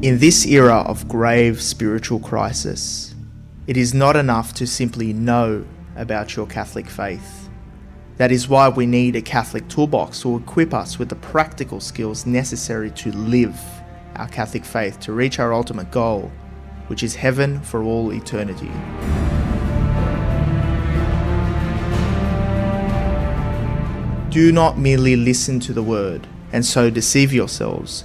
In this era of grave spiritual crisis, it is not enough to simply know about your Catholic faith. That is why we need a Catholic toolbox to equip us with the practical skills necessary to live our Catholic faith to reach our ultimate goal, which is heaven for all eternity. Do not merely listen to the word and so deceive yourselves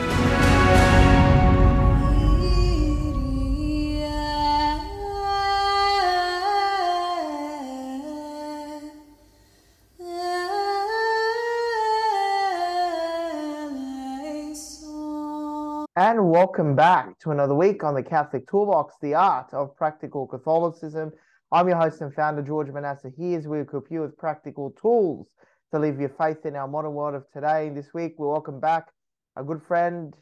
And welcome back to another week on the Catholic Toolbox, the art of practical Catholicism. I'm your host and founder, George Manassa. Here's where we equip you with practical tools to live your faith in our modern world of today. This week, we welcome back a good friend,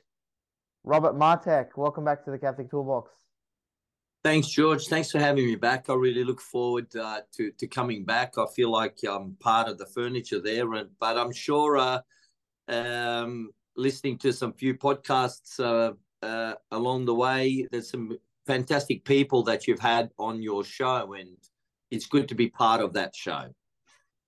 Robert Matek. Welcome back to the Catholic Toolbox. Thanks, George. Thanks for having me back. I really look forward uh, to to coming back. I feel like I'm part of the furniture there, and but I'm sure uh, um, listening to some few podcasts uh, uh, along the way. There's some fantastic people that you've had on your show, and it's good to be part of that show.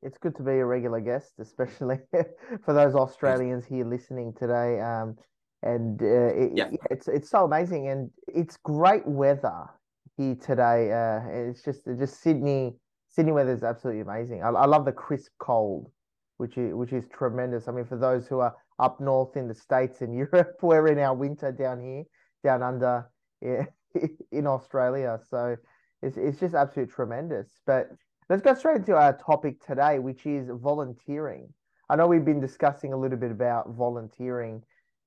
It's good to be a regular guest, especially for those Australians here listening today. Um, and uh, it, yeah. it's it's so amazing, and it's great weather here today. Uh, it's just just Sydney. Sydney weather is absolutely amazing. I, I love the crisp cold, which is which is tremendous. I mean, for those who are up north in the States and Europe. We're in our winter down here, down under yeah, in Australia. So it's, it's just absolutely tremendous. But let's go straight into our topic today, which is volunteering. I know we've been discussing a little bit about volunteering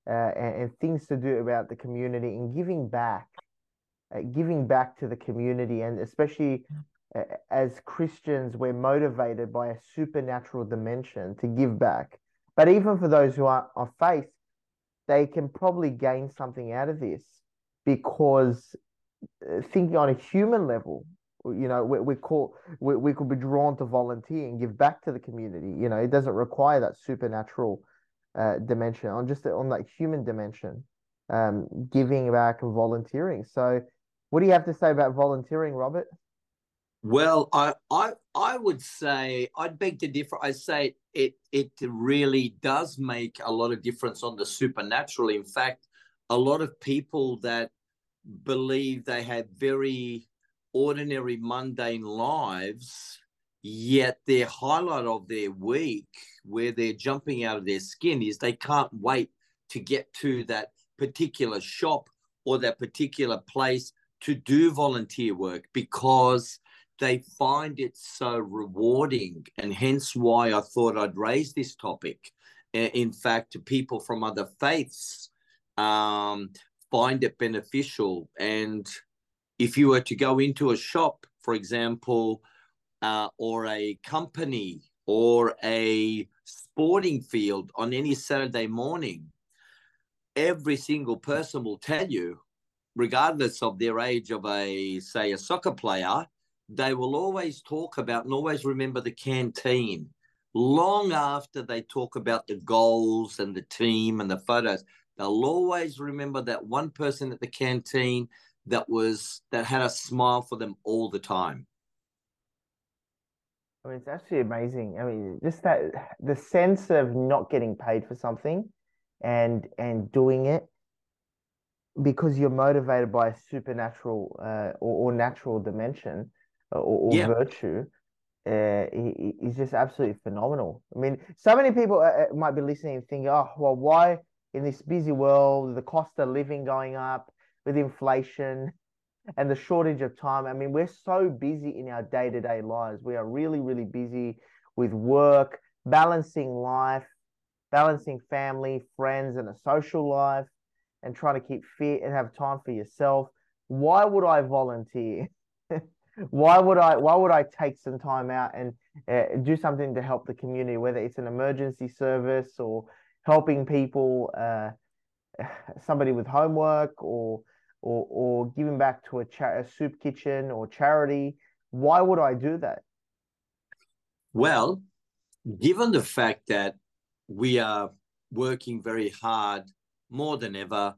uh, and, and, things to do about the community and giving back, uh, giving back to the community, and especially uh, as Christians, we're motivated by a supernatural dimension to give back. But even for those who are of faith, they can probably gain something out of this because uh, thinking on a human level, you know, we, we call we, we could be drawn to volunteer and give back to the community. You know, it doesn't require that supernatural uh, dimension on just on that human dimension, um, giving back and volunteering. So, what do you have to say about volunteering, Robert? Well, I I I would say I'd beg to differ. I say it it really does make a lot of difference on the supernatural. In fact, a lot of people that believe they have very ordinary mundane lives yet their highlight of their week where they're jumping out of their skin is they can't wait to get to that particular shop or that particular place to do volunteer work because they find it so rewarding, and hence why I thought I'd raise this topic. In fact, people from other faiths um, find it beneficial. And if you were to go into a shop, for example, uh, or a company or a sporting field on any Saturday morning, every single person will tell you, regardless of their age of a, say, a soccer player, they will always talk about and always remember the canteen long after they talk about the goals and the team and the photos. They'll always remember that one person at the canteen that was that had a smile for them all the time. I mean, it's actually amazing. I mean, just that the sense of not getting paid for something and and doing it because you're motivated by a supernatural uh, or, or natural dimension or, or yeah. virtue uh, he's just absolutely phenomenal. I mean, so many people uh, uh, might be listening and thinking, oh, well, why in this busy world, the cost of living going up with inflation and the shortage of time? I mean, we're so busy in our day to day lives. We are really, really busy with work, balancing life, balancing family, friends, and a social life, and trying to keep fit and have time for yourself. Why would I volunteer? Why would I why would I take some time out and uh, do something to help the community, whether it's an emergency service or helping people, uh, somebody with homework or or or giving back to a, cha- a soup kitchen or charity. Why would I do that? Well, given the fact that we are working very hard more than ever,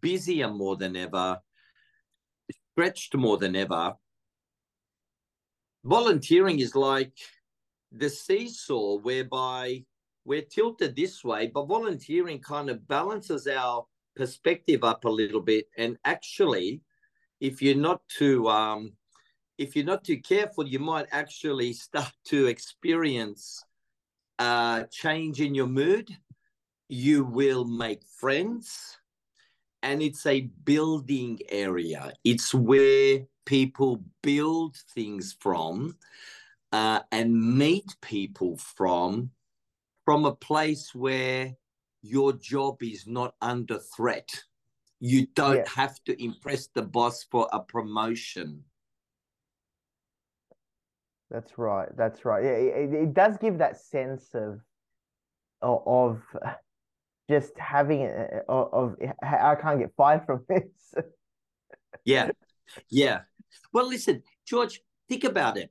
busier more than ever, stretched more than ever, volunteering is like the seesaw whereby we're tilted this way, but volunteering kind of balances our perspective up a little bit. And actually, if you're not too um, if you're not too careful, you might actually start to experience uh, change in your mood. You will make friends, and it's a building area. It's where people build things from uh, and meet people from from a place where your job is not under threat. You don't have to impress the boss for a promotion. That's right. That's right. Yeah, it, it does give that sense of of just having it of, of I can't get fired from this. yeah, yeah. Well, listen, George, think about it.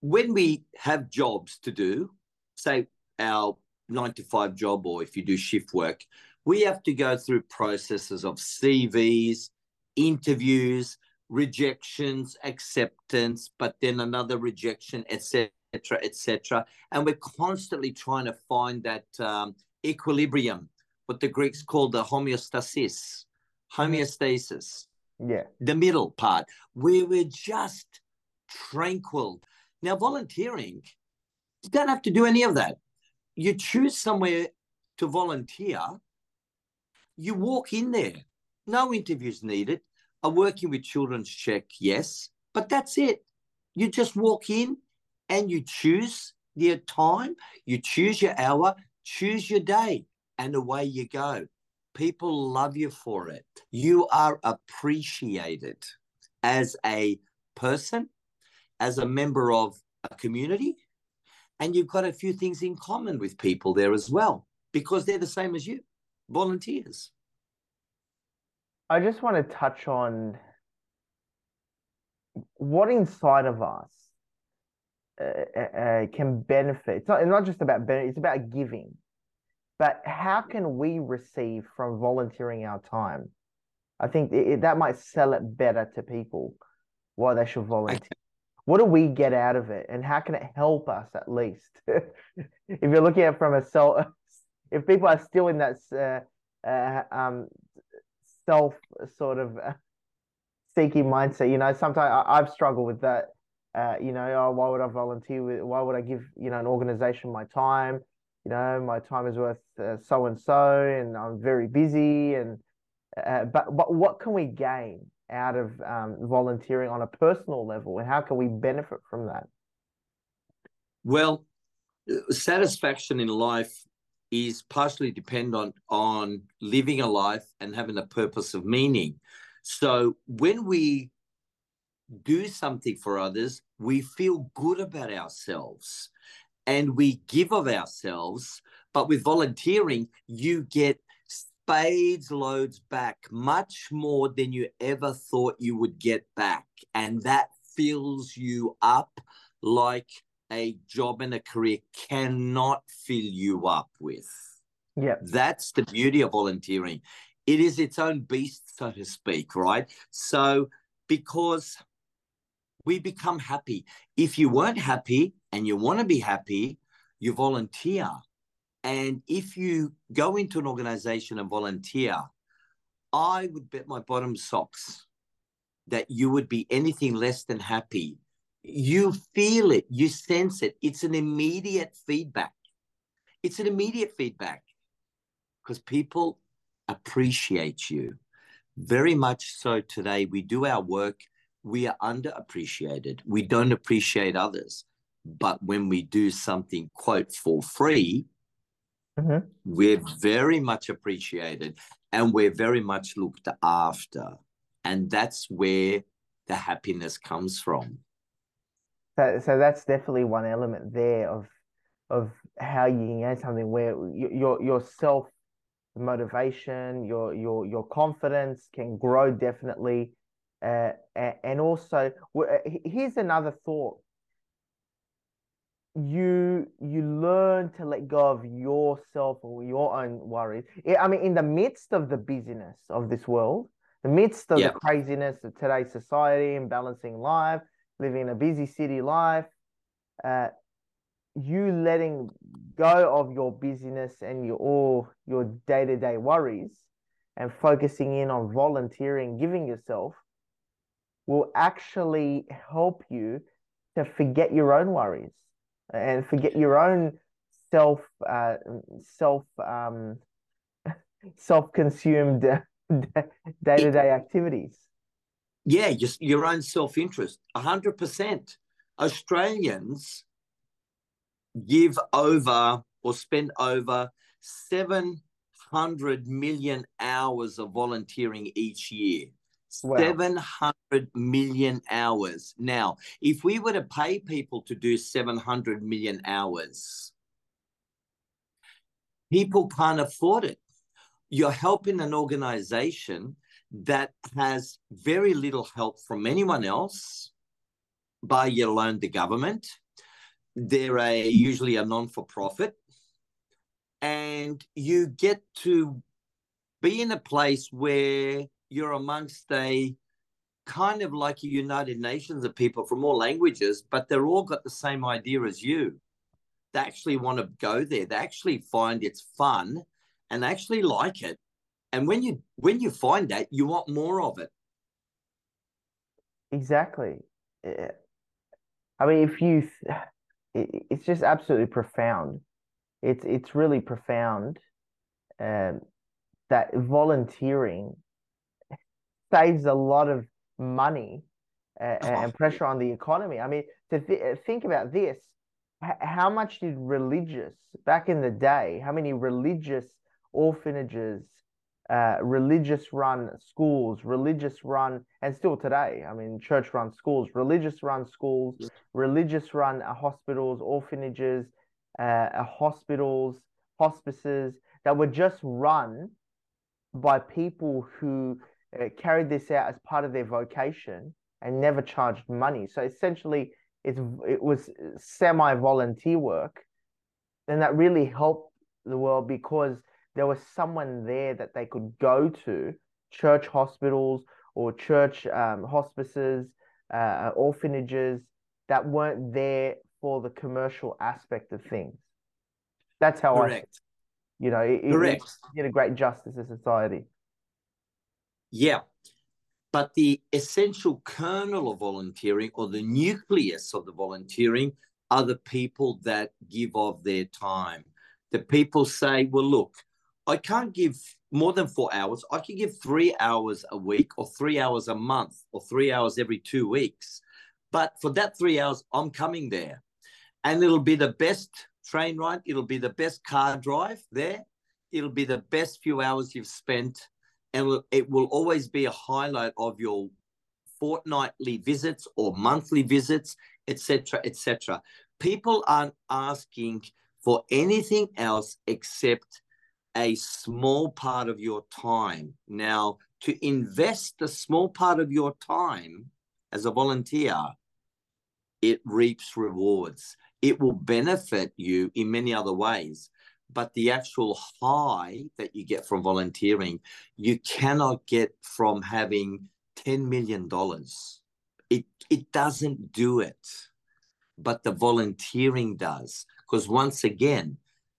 When we have jobs to do, say our nine to five job or if you do shift work, we have to go through processes of CVs, interviews, rejections, acceptance, but then another rejection, etc., etc. And we're constantly trying to find that um, equilibrium, what the Greeks call the homeostasis, homeostasis. Yeah. The middle part, where we're just tranquil. Now, volunteering, you don't have to do any of that you choose somewhere to volunteer, you walk in there. No interviews needed. A working with children's check, yes, but that's it. You just walk in and you choose your time, you choose your hour, choose your day, and away you go. People love you for it. You are appreciated as a person, as a member of a community, and you've got a few things in common with people there as well because they're the same as you volunteers i just want to touch on what inside of us uh, uh, uh can benefit it's not, it's not just about benefit it's about giving but how can we receive from volunteering our time? I think it, that might sell it better to people why they should volunteer. what do we get out of it and how can it help us at least? If you're looking at from a self if people are still in that uh, uh, um, self sort of uh, seeking mindset you know sometimes I, have struggled with that uh, you know oh, why would i volunteer with why would i give you know an organization my time you know my time is worth so and so and i'm very busy and uh, but but what can we gain out of um, volunteering on a personal level, and how can we benefit from that? Well, satisfaction in life is partially dependent on living a life and having a purpose of meaning. So when we do something for others, we feel good about ourselves and we give of ourselves. But with volunteering, you get spades loads back, much more than you ever thought you would get back. And that fills you up like a job and a career cannot fill you up with. Yeah. That's the beauty of volunteering. It is its own beast, so to speak, right? So, because we become happy. If you weren't happy and you want to be happy, you volunteer and if you go into an organization and volunteer, I would bet my bottom socks that you would be anything less than happy. You feel it, you sense it. It's an immediate feedback. It's an immediate feedback because people appreciate you. Very much so today. We do our work, we are underappreciated. We don't appreciate others. But when we do something, quote, for free, Mm-hmm. We're very much appreciated and we're very much looked after. And that's where the happiness comes from. So, so that's definitely one element there of of how you can get something where your your self motivation, your your your confidence can grow definitely, uh, and also uh, here's another thought. You you learn to let go of yourself or your own worries. I mean, in the midst of the busyness of this world, the midst of the craziness of today's society and balancing life, living a busy city life, uh, you letting go of your busyness and your all your day-to-day worries and focusing in on volunteering, giving yourself will actually help you to forget your own worries and forget your own self uh, self um, self-consumed day-to-day activities. Yeah just your own self-interest 100% australians give over or spend over 700 million hours of volunteering each year. Wow. 700 million hours. Now, if we were to pay people to do 700 million hours, people can't afford it. You're helping an organization that has very little help from anyone else, by yet alone the government they're a usually a non-for-profit and you get to be in a place where you're amongst a kind of like a united nations of people from all languages but they're all got the same idea as you. They actually want to go there. They actually find it's fun and they actually like it. And when you when you find that you want more of it. Exactly. I mean if you it, it's just absolutely profound. It's it's really profound um, that volunteering saves a lot of money uh, and pressure on the economy. I mean, to th- think about this, H- how much did religious back in the day? How many religious orphanages uh, religious run schools, religious run, and still today, I mean, church run schools, religious run schools, religious run uh, hospitals, orphanages, uh, uh, hospitals, hospices that were just run by people who uh, carried this out as part of their vocation and never charged money. So essentially, it's, it was semi volunteer work. And that really helped the world because there was someone there that they could go to, church hospitals or church um, hospices, uh, orphanages that weren't there for the commercial aspect of things. That's how Correct. I, you know, it, Correct. it did a great justice to society. Yeah. But the essential kernel of volunteering or the nucleus of the volunteering are the people that give of their time. The people say, well, look, I can't give more than four hours. I can give three hours a week or three hours a month or three hours every two weeks. But for that three hours, I'm coming there. And it'll be the best train ride. It'll be the best car drive there. It'll be the best few hours you've spent. And it will always be a highlight of your fortnightly visits or monthly visits, etc., etc. People aren't asking for anything else except a small part of your time. Now, to invest a small part of your time as a volunteer, it reaps rewards. It will benefit you in many other ways. But the actual high that you get from volunteering, you cannot get from having $10 million. It, it doesn't do it, but the volunteering does. Because once again,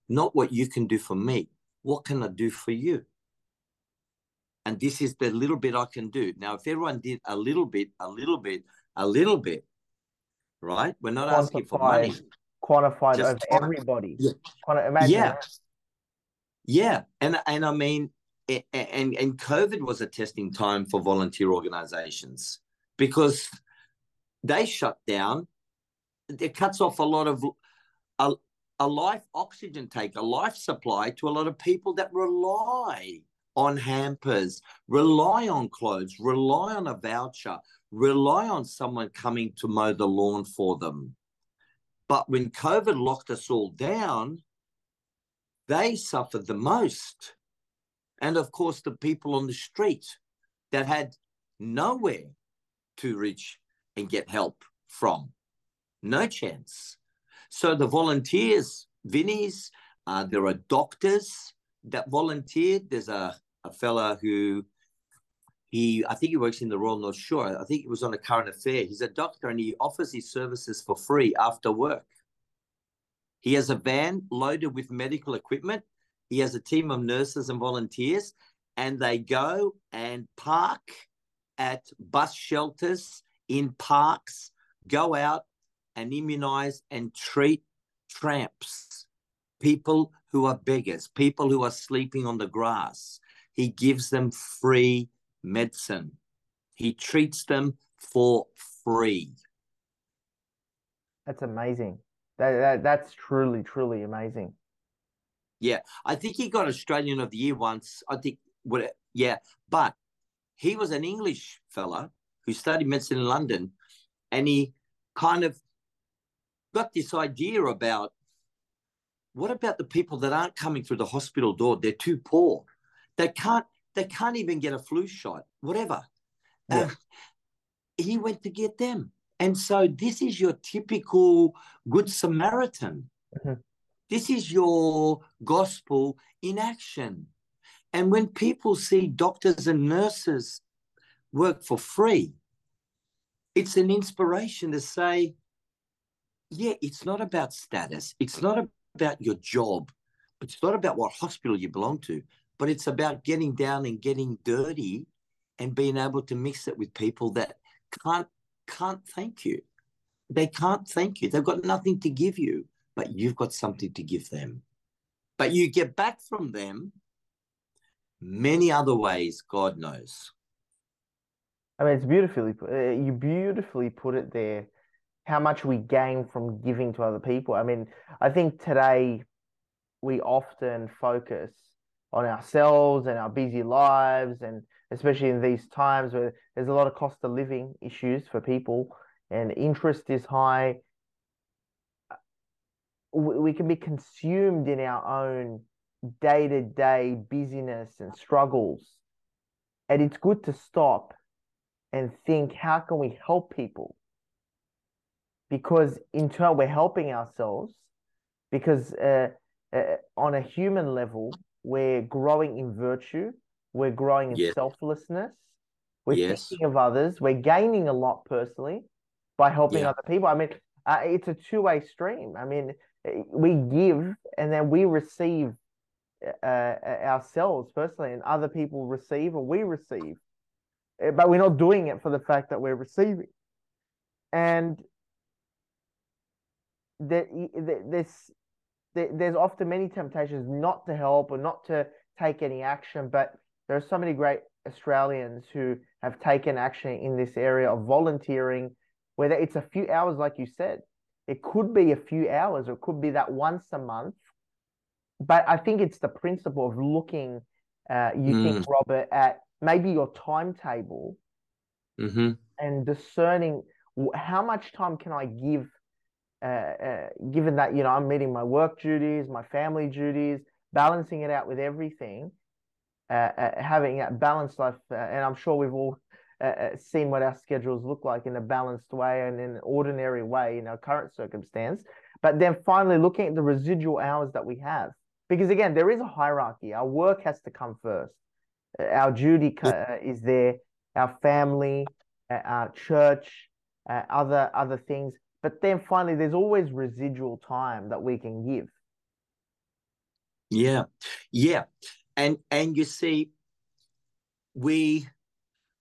not what you can do for me, what can I do for you? And this is the little bit I can do. Now, if everyone did a little bit, a little bit, a little bit, right? We're not asking for money. Quantified Just over everybody. Yeah. Imagine yeah. That. Yeah. And and I mean, and and COVID was a testing time for volunteer organizations because they shut down. It cuts off a lot of a, a life oxygen take, a life supply to a lot of people that rely on hampers, rely on clothes, rely on a voucher, rely on someone coming to mow the lawn for them. But when COVID locked us all down, they suffered the most. And of course, the people on the street that had nowhere to reach and get help from. No chance. So the volunteers, Vinnie's, uh, there are doctors that volunteered. There's a, a fella who he, I think he works in the Royal North Shore. I think he was on a current affair. He's a doctor and he offers his services for free after work. He has a van loaded with medical equipment. He has a team of nurses and volunteers, and they go and park at bus shelters, in parks, go out and immunize and treat tramps, people who are beggars, people who are sleeping on the grass. He gives them free medicine. He treats them for free. That's amazing. That, that that's truly truly amazing. Yeah, I think he got Australian of the Year once. I think what yeah, but he was an English fella who studied medicine in London, and he kind of got this idea about what about the people that aren't coming through the hospital door? They're too poor. They can't they can't even get a flu shot, whatever. Yeah. Uh, he went to get them. And so this is your typical Good Samaritan. Mm-hmm. This is your gospel in action. And when people see doctors and nurses work for free, it's an inspiration to say, yeah, it's not about status. It's not about your job. It's not about what hospital you belong to, but it's about getting down and getting dirty and being able to mix it with people that can't can't thank you. They can't thank you. They've got nothing to give you, but you've got something to give them. But you get back from them many other ways, God knows. I mean, it's beautifully. Uh, you beautifully put it there. How much we gain from giving to other people. I mean, I think today we often focus on ourselves and our busy lives, and especially in these times where there's a lot of cost of living issues for people and interest is high. We can be consumed in our own day to day busyness and struggles. And it's good to stop and think how can we help people? Because in turn, we're helping ourselves because uh, uh, on a human level, we're growing in virtue, we're growing in yes. selflessness, we're yes. thinking of others, we're gaining a lot personally by helping yeah. other people. I mean, uh, it's a two way stream. I mean, we give and then we receive uh, ourselves personally, and other people receive or we receive. But we're not doing it for the fact that we're receiving. And there, there's there's often many temptations not to help or not to take any action, but there are so many great Australians who have taken action in this area of volunteering, whether it's a few hours, like you said, it could be a few hours, or it could be that once a month. But I think it's the principle of looking, uh, you mm. think, Robert, at maybe your timetable mm-hmm. and discerning how much time can I give, uh, uh, given that, you know, I'm meeting my work duties, my family duties, balancing it out with everything, uh, having a balanced life. Uh, and I'm sure we've all uh, seen what our schedules look like in a balanced way and in an ordinary way in our current circumstance. But then finally looking at the residual hours that we have. Because again, there is a hierarchy. Our work has to come first our duty is there, our family, our church, uh, other other things. But then finally, there's always residual time that we can give. Yeah, yeah, and and you see, we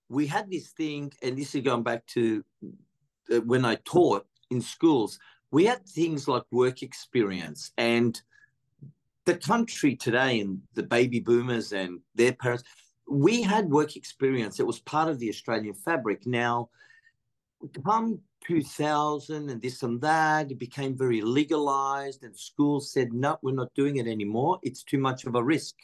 we had this thing, and this is going back to uh, when I taught in schools. We had things like work experience and the country today and the baby boomers and their parents, we had work experience. It was part of the Australian fabric. Now, come 2000 and this and that, it became very legalized, and schools said, no, we're not doing it anymore. It's too much of a risk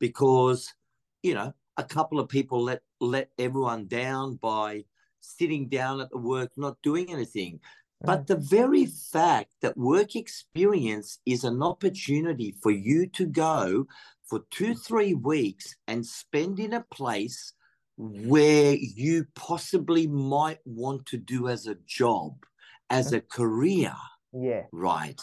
because, you know, a couple of people let let everyone down by sitting down at the work, not doing anything. But the very fact that work experience is an opportunity for you to go for two, three weeks and spend in a place where you possibly might want to do as a job, as mm-hmm. a career. Yeah. Right.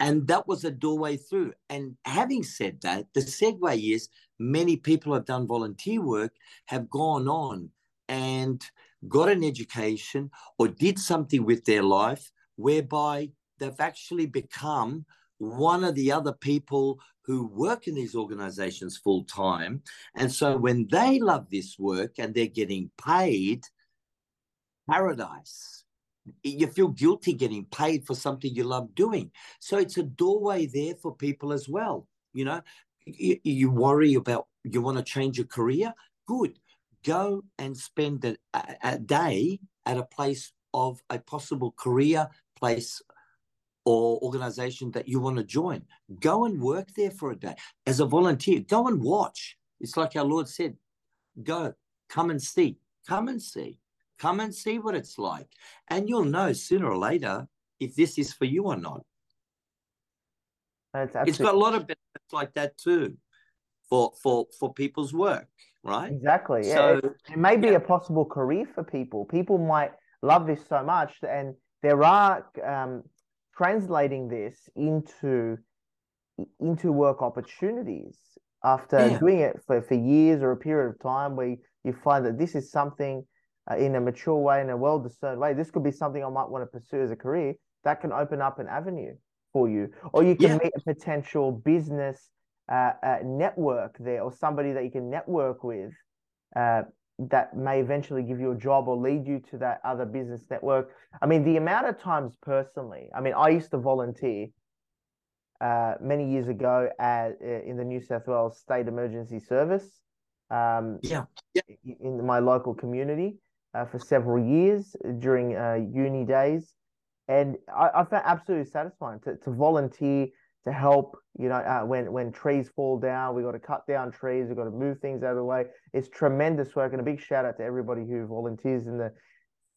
And that was a doorway through. And having said that, the segue is many people have done volunteer work, have gone on and got an education or did something with their life whereby they've actually become one of the other people who work in these organizations full time. And so when they love this work and they're getting paid, paradise. You feel guilty getting paid for something you love doing. So it's a doorway there for people as well. You know, you, you worry about, you want to change your career? Good. Go and spend a, a day at a place of a possible career place or organization that you want to join. Go and work there for a day as a volunteer. Go and watch. It's like our Lord said go, come and see, come and see, come and see what it's like. And you'll know sooner or later if this is for you or not. It's got a lot of benefits like that too for for for people's work, right? Exactly. So, it, it may be yeah. a possible career for people. People might love this so much and there are um, translating this into into work opportunities after yeah. doing it for, for years or a period of time where you find that this is something uh, in a mature way in a well discerned way this could be something i might want to pursue as a career that can open up an avenue for you or you can yeah. meet a potential business uh, uh, network there or somebody that you can network with uh, that may eventually give you a job or lead you to that other business network. I mean, the amount of times personally, I mean, I used to volunteer uh, many years ago at uh, in the New South Wales State Emergency Service. Um, yeah. yeah. in my local community uh, for several years during uh, uni days, and I, I found absolutely satisfying to, to volunteer to help. You know, uh, when when trees fall down, we've got to cut down trees. we've got to move things out of the way. It's tremendous work, and a big shout out to everybody who volunteers in the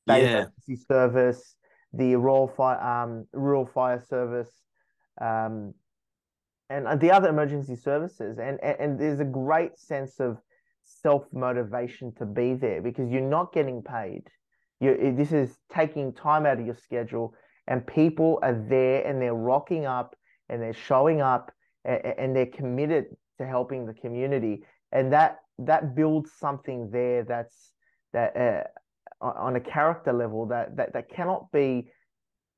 state yeah. emergency service, the Royal Fire, um, Rural Fire Service, um, and the other emergency services. And, and and there's a great sense of self motivation to be there because you're not getting paid. You this is taking time out of your schedule, and people are there and they're rocking up and they're showing up and, and they're committed to helping the community. And that that builds something there that's that uh, on a character level that, that that cannot be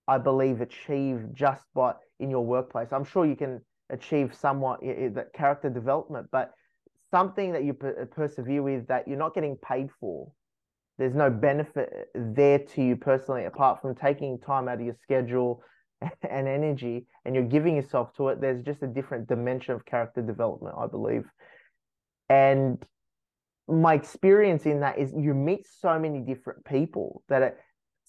i believe achieved just by in your workplace. I'm sure you can achieve somewhat that character development but something that you per- persevere with that you're not getting paid for there's no benefit there to you personally apart from taking time out of your schedule and energy and you're giving yourself to it, there's just a different dimension of character development, I believe. And my experience in that is you meet so many different people that are,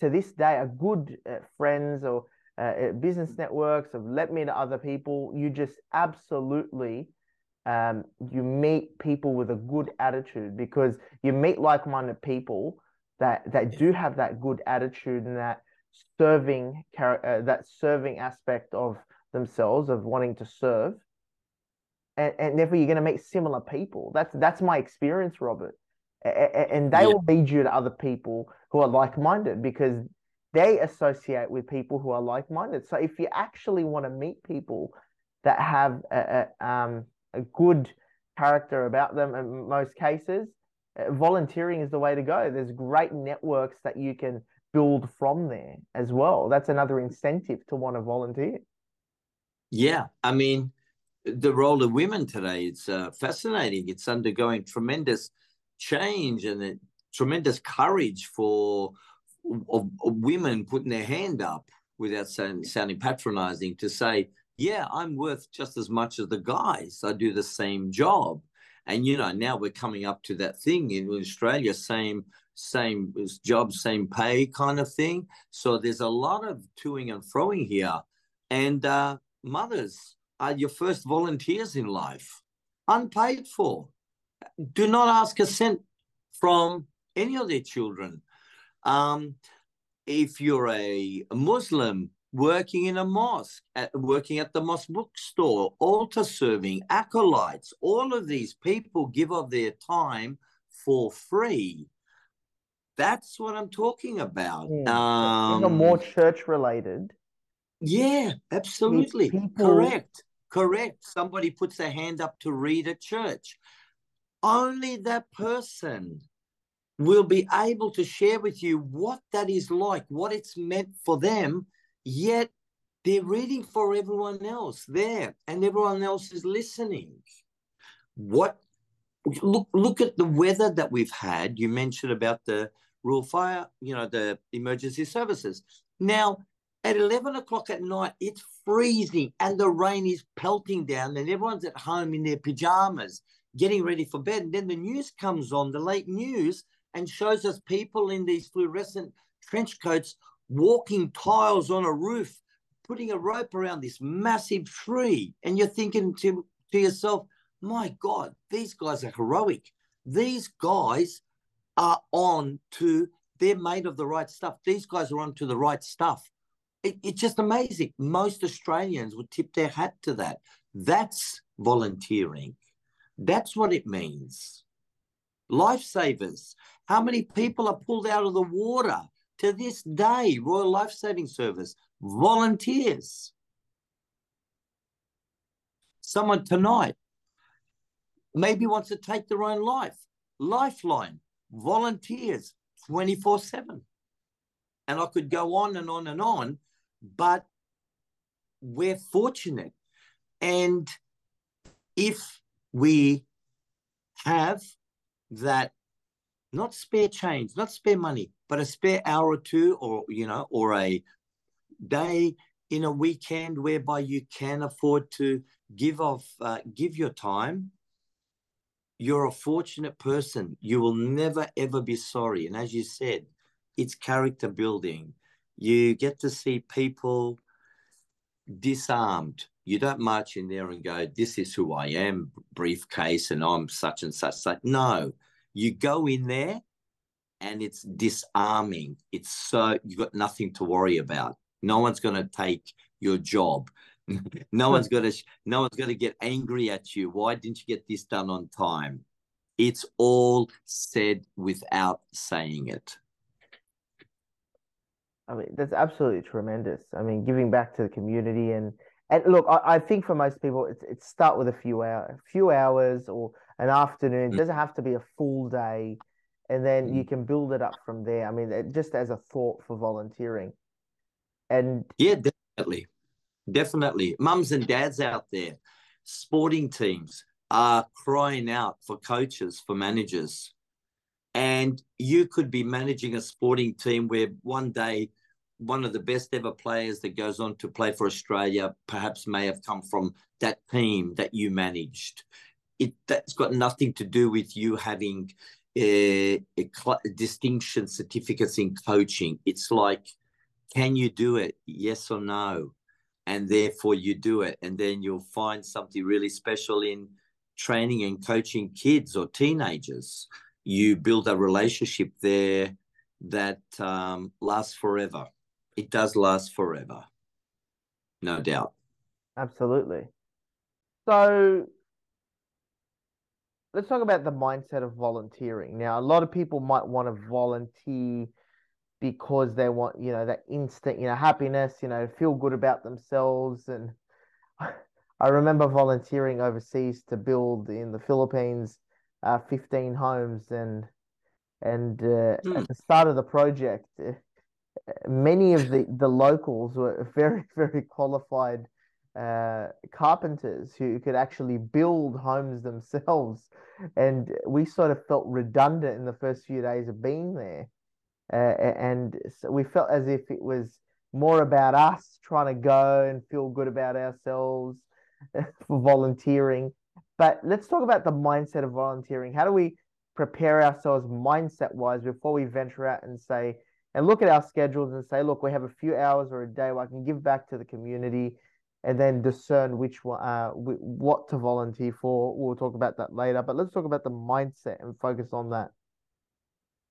to this day are good uh, friends or uh, uh business networks have let me to other people. You just absolutely um, you meet people with a good attitude because you meet like-minded people that that do have that good attitude and that serving uh, that serving aspect of themselves of wanting to serve. And, and therefore you're going to meet similar people. That's that's my experience robert. And they yeah. will lead you to other people who are like-minded because they associate with people who are like-minded. So if you actually want to meet people that have a, a, um, a good character about them in most cases uh, volunteering is the way to go. There's great networks that you can build from there as well. That's another incentive to want to volunteer. Yeah, I mean, the role of women today it's uh, fascinating. It's undergoing tremendous change and tremendous courage for of, of women putting their hand up without sounding, sounding patronizing to say, yeah, I'm worth just as much as the guys. I do the same job. And you know, now we're coming up to that thing in Australia, same same job, same pay kind of thing. So there's a lot of toing and froing here. And uh, mothers are your first volunteers in life, unpaid for. Do not ask a cent from any of their children. Um, if you're a, a Muslim working in a mosque, at, working at the mosque bookstore, altar serving, acolytes, all of these people give of their time for free. That's what I'm talking about. Yeah. Um, more church related. Yeah, absolutely. People... Correct. Correct. Somebody puts their hand up to read at church. Only that person will be able to share with you what that is like, what it's meant for them, yet they're reading for everyone else there and everyone else is listening. What look look at the weather that we've had. You mentioned about the rural fire, you know, the emergency services. Now, at 11 o'clock at night, it's freezing and the rain is pelting down, and everyone's at home in their pajamas getting ready for bed. And then the news comes on, the late news, and shows us people in these fluorescent trench coats walking tiles on a roof, putting a rope around this massive tree. And you're thinking to, to yourself, my God, these guys are heroic. These guys are on to, they're made of the right stuff. These guys are on to the right stuff. It, it's just amazing. Most Australians would tip their hat to that. That's volunteering. That's what it means. Lifesavers. How many people are pulled out of the water to this day? Royal Life Saving Service, volunteers. Someone tonight maybe wants to take their own life. Lifeline, volunteers 24 7. And I could go on and on and on, but we're fortunate. And if we have that not spare change, not spare money, but a spare hour or two, or you know, or a day in a weekend whereby you can afford to give off, uh, give your time. You're a fortunate person. You will never ever be sorry. And as you said, it's character building. You get to see people disarmed. You don't march in there and go, "This is who I am," briefcase, and I'm such and such. Such. No, you go in there and it's disarming. It's so you've got nothing to worry about. No one's going to take your job. No one's going to no one's going to get angry at you. Why didn't you get this done on time? It's all said without saying it. I mean, that's absolutely tremendous. I mean, giving back to the community and and look, I, I think for most people, it's it's start with a few hours, a few hours or an afternoon. It mm. doesn't have to be a full day, and then you mm. can build it up from there. I mean, it, just as a thought for volunteering. And yeah, definitely, definitely, mums and dads out there, sporting teams are crying out for coaches, for managers, and you could be managing a sporting team where one day one of the best ever players that goes on to play for Australia perhaps may have come from that team that you managed it that's got nothing to do with you having eh, a, a, a distinction certificates in coaching. It's like, can you do it? Yes or no? And therefore you do it. And then you'll find something really special in training and coaching kids or teenagers. You build a relationship there that um, lasts forever. It does last forever, no doubt. Absolutely. So let's talk about the mindset of volunteering. Now, a lot of people might want to volunteer because they want, you know, that instant, you know, happiness, you know, feel good about themselves. And I remember volunteering overseas to build in the Philippines uh, 15 homes. And and uh, mm. at the start of the project, uh, many of the, the locals were very, very qualified uh, carpenters who could actually build homes themselves. And we sort of felt redundant in the first few days of being there. Uh, and so we felt as if it was more about us trying to go and feel good about ourselves for volunteering. But let's talk about the mindset of volunteering. How do we prepare ourselves mindset wise before we venture out and say, and look at our schedules and say, look, we have a few hours or a day where I can give back to the community and then discern which uh, what to volunteer for. We'll talk about that later, but let's talk about the mindset and focus on that.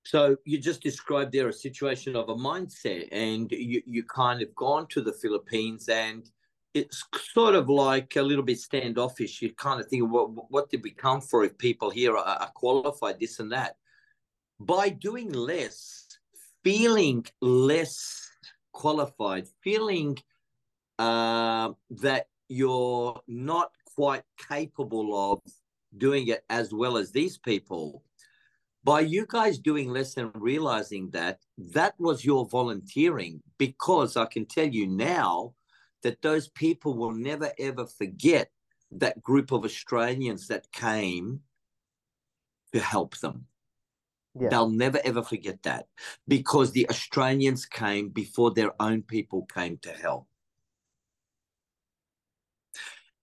So you just described there a situation of a mindset, and you you kind of gone to the Philippines, and it's sort of like a little bit standoffish. You kind of think, what what did we come for if people here are, are qualified, this and that. By doing less, feeling less qualified, feeling uh, that you're not quite capable of doing it as well as these people by you guys doing less and realizing that that was your volunteering because i can tell you now that those people will never ever forget that group of australians that came to help them yeah. they'll never ever forget that because the australians came before their own people came to help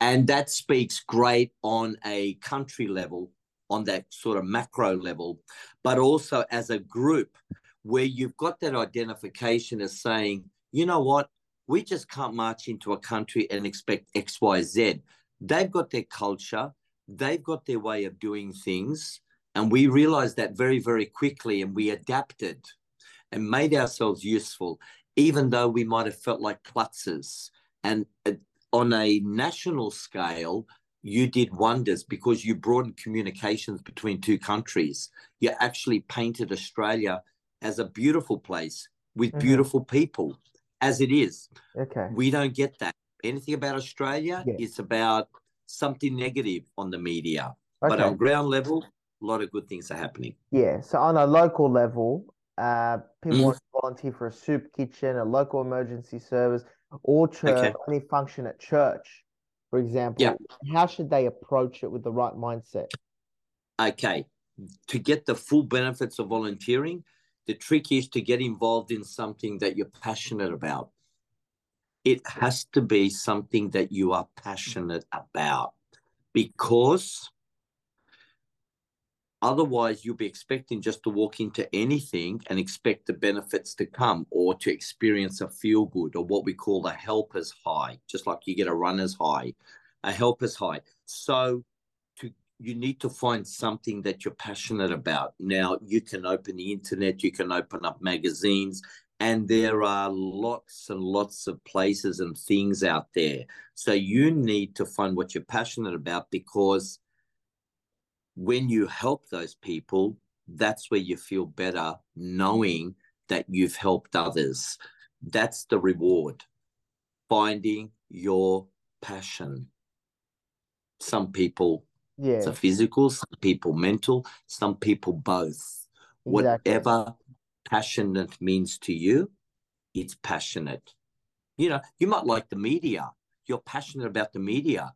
and that speaks great on a country level on that sort of macro level, but also as a group where you've got that identification as saying, you know what, we just can't march into a country and expect X, Y, Z. They've got their culture, they've got their way of doing things. And we realized that very, very quickly and we adapted and made ourselves useful, even though we might have felt like klutzes. And uh, on a national scale, you did wonders because you broadened communications between two countries. You actually painted Australia as a beautiful place with mm-hmm. beautiful people, as it is. Okay. We don't get that. Anything about Australia, yeah. it's about something negative on the media. Okay. But on ground level, a lot of good things are happening. Yeah. So on a local level, uh, people mm. want to volunteer for a soup kitchen, a local emergency service, or church, okay. any function at church for example, yeah. how should they approach it with the right mindset? Okay. To get the full benefits of volunteering, the trick is to get involved in something that you're passionate about. It has to be something that you are passionate about because Otherwise, you'll be expecting just to walk into anything and expect the benefits to come or to experience a feel good or what we call the helper's high, just like you get a runner's high, a helper's high. So to you need to find something that you're passionate about. Now, you can open the internet, you can open up magazines, and there are lots and lots of places and things out there. So you need to find what you're passionate about because when you help those people, that's where you feel better knowing that you've helped others. That's the reward. Finding your passion. Some people, yeah. it's a physical, some people mental, some people both. Exactly. Whatever passionate means to you, it's passionate. You know, you might like the media. You're passionate about the media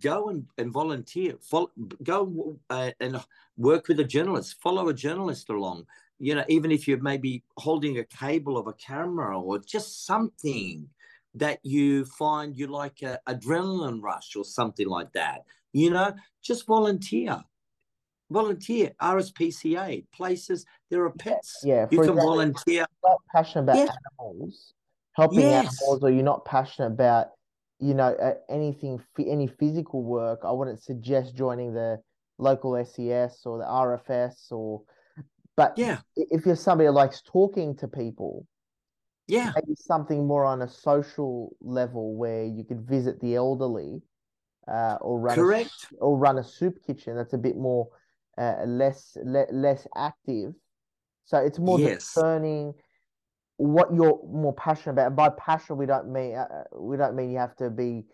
go and, and volunteer follow, go uh, and work with a journalist follow a journalist along. You know even if you're maybe holding a cable of a camera or just something that you find you like a adrenaline rush or something like that you know just volunteer. Volunteer rspca places there are pets. yeah, yeah you can example, volunteer. not passionate about animals helping yes. animals or you're not passionate about you know, uh, anything, any physical work, I wouldn't suggest joining the local SES or the RFS or, but yeah, if you're somebody who likes talking to people, yeah, maybe something more on a social level where you could visit the elderly, uh, or run correct, a, or run a soup kitchen that's a bit more, uh, less le- less active. So it's more yes. discerning what you're more passionate about. And by passion, we don't mean uh, uh, we don't mean you have to be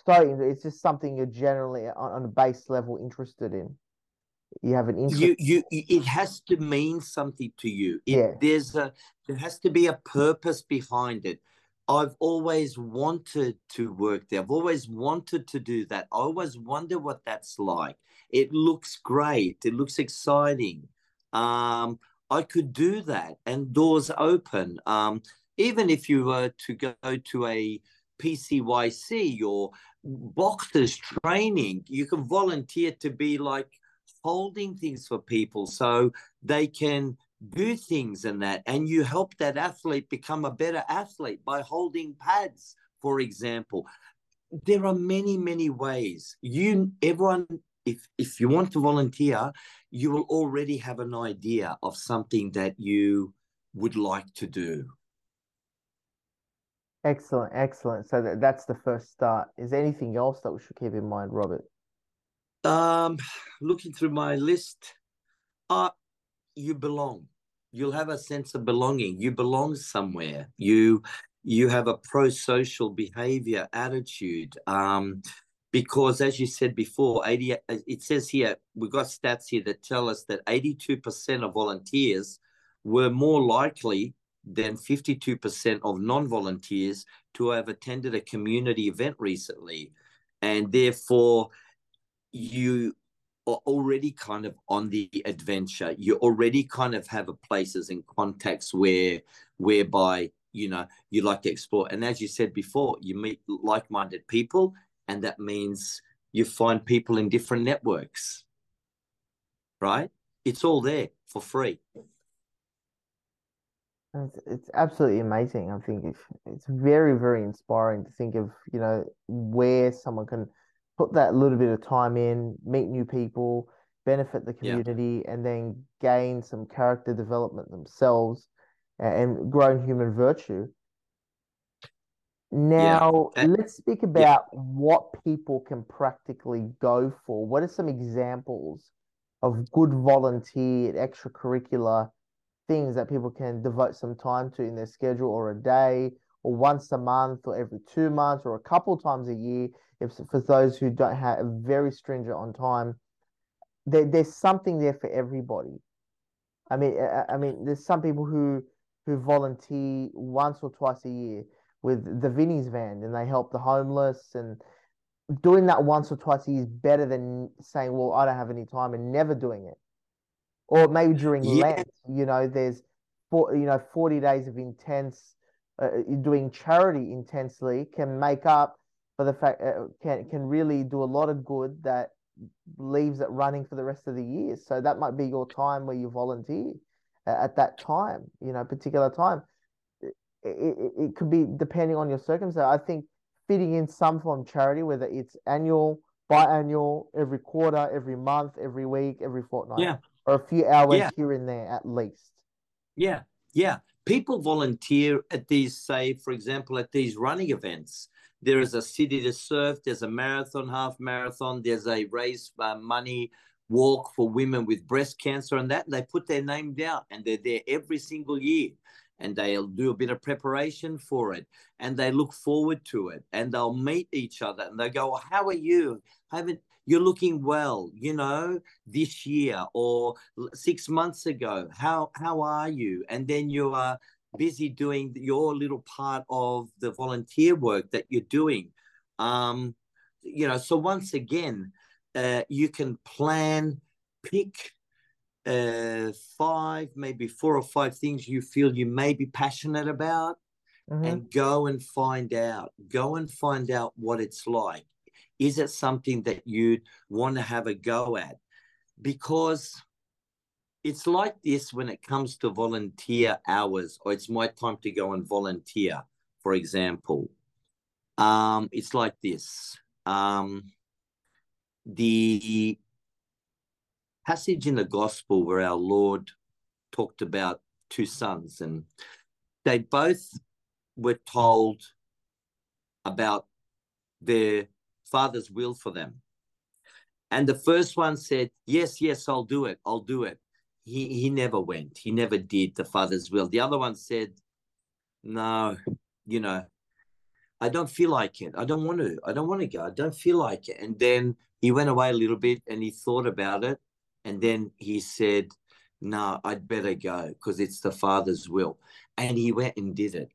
studying. It's just something you're generally on, on a base level interested in. You have an interest. You you it has to mean something to you. It, yeah. There's a there has to be a purpose behind it. I've always wanted to work there. I've always wanted to do that. I always wonder what that's like. It looks great. It looks exciting. Um, I could do that and doors open. Um, even if you were to go to a PCYC or boxers training, you can volunteer to be like holding things for people so they can do things and that. And you help that athlete become a better athlete by holding pads, for example. There are many, many ways. You everyone if if you want to volunteer, you will already have an idea of something that you would like to do. Excellent, excellent. So that, that's the first start. Is there anything else that we should keep in mind, Robert? Um, looking through my list, uh, you belong. You'll have a sense of belonging. You belong somewhere. You you have a pro-social behavior attitude. Um, because as you said before, 80 uh, it says here, we've got stats here that tell us that 82% of volunteers were more likely than 52% of non-volunteers to have attended a community event recently. And therefore, you are already kind of on the adventure. You already kind of have places and contexts where whereby you know you like to explore. And as you said before, you meet like-minded people, and that means you find people in different networks. Right? It's all there for free. It's, it's absolutely amazing. I think it's it's very very inspiring to think of you know where someone can put that little bit of time in, meet new people, benefit the community, yeah. and then gain some character development themselves and grow human virtue. Now, yeah. let's speak about yeah. what people can practically go for. What are some examples of good volunteer extracurricular things that people can devote some time to in their schedule or a day or once a month or every two months or a couple times a year if for those who don't have very stringent on time there, there's something there for everybody i mean I, I mean there's some people who who volunteer once or twice a year with the Vinnie's van and they help the homeless and doing that once or twice a year is better than saying, well, I don't have any time and never doing it. Or maybe during yeah. Lent, you know, there's four, you know, 40 days of intense uh, doing charity intensely can make up for the fact uh, can can really do a lot of good that leaves it running for the rest of the year. So that might be your time where you volunteer at that time, you know, particular time. It, it, it could be depending on your circumstance. I think fitting in some form of charity, whether it's annual, biannual, every quarter, every month, every week, every fortnight, yeah. or a few hours yeah. here and there at least. Yeah, yeah. People volunteer at these, say, for example, at these running events. There is a City2Surf. There's a marathon, half marathon. There's a raise uh, money walk for women with breast cancer and that. And they put their name down and they're there every single year and they'll do a bit of preparation for it and they look forward to it and they'll meet each other and they go, How are you? Haven't you're looking well, you know, this year or six months ago. How how are you? And then you are busy doing your little part of the volunteer work that you're doing. Um, you know, so once again, uh, you can plan, pick uh, five, maybe four or five things you feel you may be passionate about mm-hmm. and go and find out. Go and find out what it's like. Is it something that you'd want to have a go at? Because it's like this when it comes to volunteer hours, or it's my time to go and volunteer, for example. Um, it's like this. Um, the passage in the gospel where our Lord talked about two sons, and they both were told about their father's will for them. And the first one said, Yes, yes, I'll do it. I'll do it. He, he never went. He never did the father's will. The other one said, No, you know, I don't feel like it. I don't want to. I don't want to go. I don't feel like it. And then he went away a little bit and he thought about it. And then he said, No, I'd better go because it's the Father's will. And he went and did it.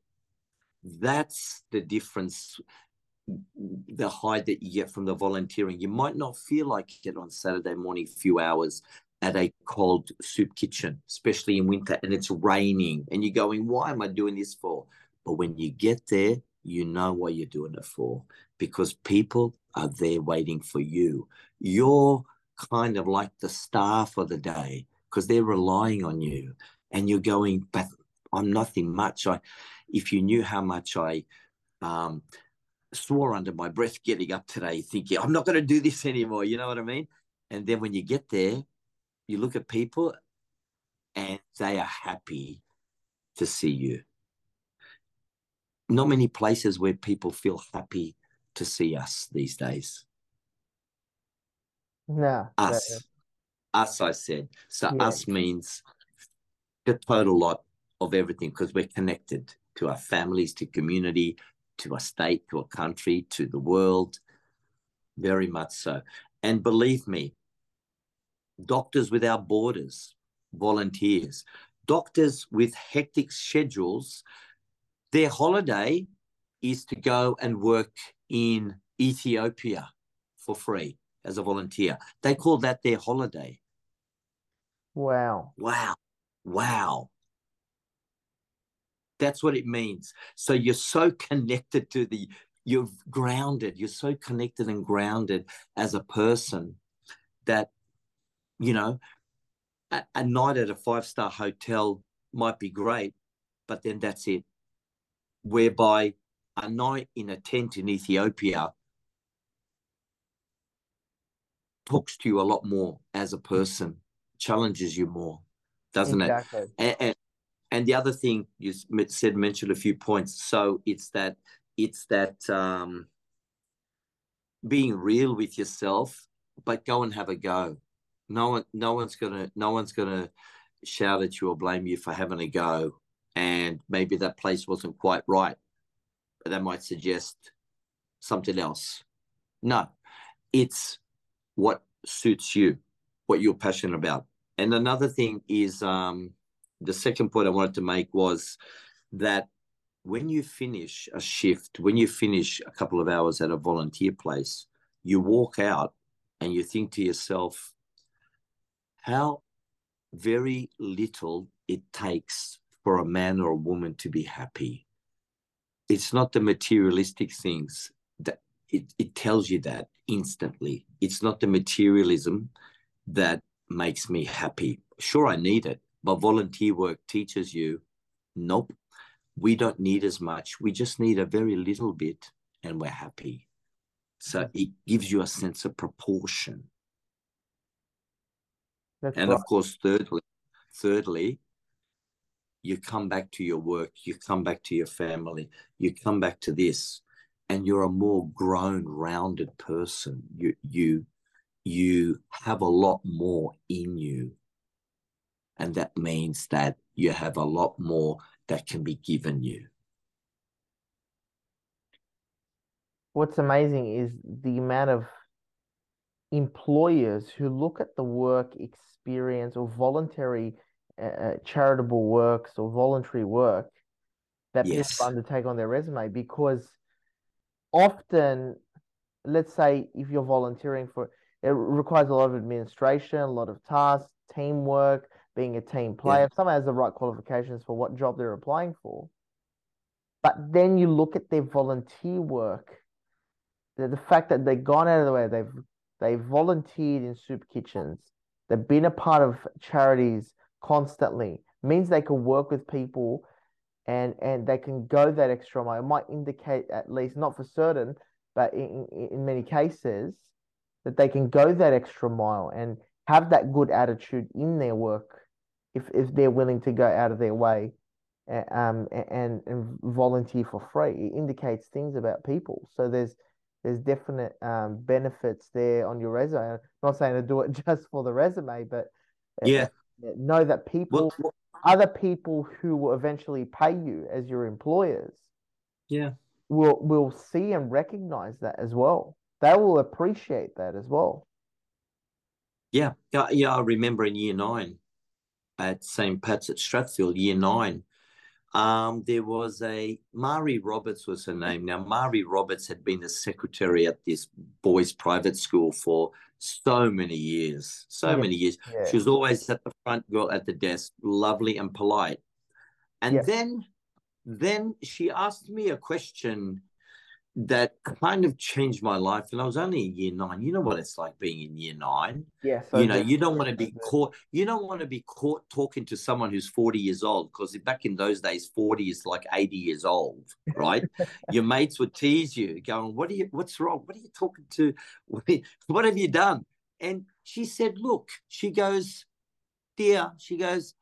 That's the difference, the high that you get from the volunteering. You might not feel like it on Saturday morning, few hours at a cold soup kitchen, especially in winter, and it's raining, and you're going, Why am I doing this for? But when you get there, you know what you're doing it for because people are there waiting for you. You're kind of like the star for the day because they're relying on you and you're going, but I'm nothing much. I, if you knew how much I um, swore under my breath getting up today, thinking, I'm not going to do this anymore. You know what I mean? And then when you get there, you look at people and they are happy to see you. Not many places where people feel happy to see us these days. No. Us. Uh, us, I said. So yeah. us means the total lot of everything because we're connected to our families, to community, to a state, to a country, to the world. Very much so. And believe me, Doctors Without Borders, volunteers, doctors with hectic schedules, their holiday is to go and work in Ethiopia for free as a volunteer. They call that their holiday. Wow. Wow. Wow. That's what it means. So you're so connected to the, you're grounded, you're so connected and grounded as a person that, you know, a, a night at a five star hotel might be great, but then that's it. Whereby a night in a tent in Ethiopia talks to you a lot more as a person, challenges you more, doesn't exactly. it? And, and, and the other thing you said mentioned a few points. So it's that it's that um, being real with yourself, but go and have a go. No one, no one's gonna, no one's gonna shout at you or blame you for having a go. And maybe that place wasn't quite right, but that might suggest something else. No, it's what suits you, what you're passionate about. And another thing is um, the second point I wanted to make was that when you finish a shift, when you finish a couple of hours at a volunteer place, you walk out and you think to yourself, how very little it takes for a man or a woman to be happy. It's not the materialistic things that it, it tells you that instantly. It's not the materialism that makes me happy. Sure, I need it, but volunteer work teaches you nope, we don't need as much. We just need a very little bit and we're happy. So mm-hmm. it gives you a sense of proportion. That's and right. of course, thirdly, thirdly, you come back to your work, you come back to your family, you come back to this, and you're a more grown, rounded person. You you you have a lot more in you. And that means that you have a lot more that can be given you. What's amazing is the amount of employers who look at the work experience or voluntary uh, uh charitable works or voluntary work that yes. people undertake on their resume because often, let's say if you're volunteering for, it requires a lot of administration, a lot of tasks, teamwork, being a team player. Yeah. someone has the right qualifications for what job they're applying for, but then you look at their volunteer work, the, the fact that they've gone out of the way, they've they've volunteered in soup kitchens, they've been a part of charities constantly, means they can work with people and and they can go that extra mile. It might indicate at least not for certain, but in, in many cases that they can go that extra mile and have that good attitude in their work if if they're willing to go out of their way um and and volunteer for free. It indicates things about people. So there's there's definite um benefits there on your resume. I'm not saying to do it just for the resume but yeah. know that people well, other people who will eventually pay you as your employers yeah. will will see and recognize that as well. They will appreciate that as well. Yeah. Yeah, yeah i remember in year nine at st pat's at strathfield year nine um, there was a Mari Roberts was her name. Now Mari Roberts had been the secretary at this boys' private school for so many years, so yeah. many years. Yeah. She was always at the front girl at the desk, lovely and polite. And yeah. then, then she asked me a question that kind of changed my life. And I was only in year nine. You know what it's like being in year nine. Yes. you know, you don't want to be caught. You don't want to be caught talking to someone who's 40 years old because back in those days, 40 is like 80 years old, right? Your mates would tease you, going, What are you, what's wrong? What are you talking to? What have you done? And she said, Look, she goes, Dear, she goes,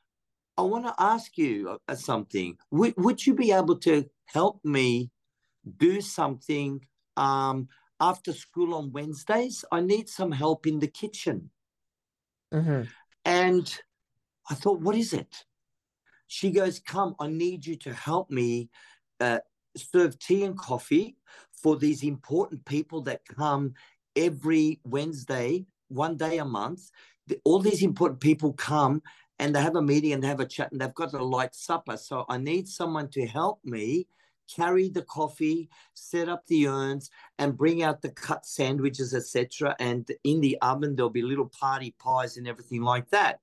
I want to ask you uh, something. Would, would you be able to help me do something um, after school on Wednesdays? I need some help in the kitchen. Mm-hmm. And I thought, What is it? She goes, Come, I need you to help me uh, serve tea and coffee for these important people that come every Wednesday, one day a month. All these important people come and they have a meeting and they have a chat and they've got a light supper. So I need someone to help me carry the coffee, set up the urns, and bring out the cut sandwiches, etc. And in the oven there'll be little party pies and everything like that.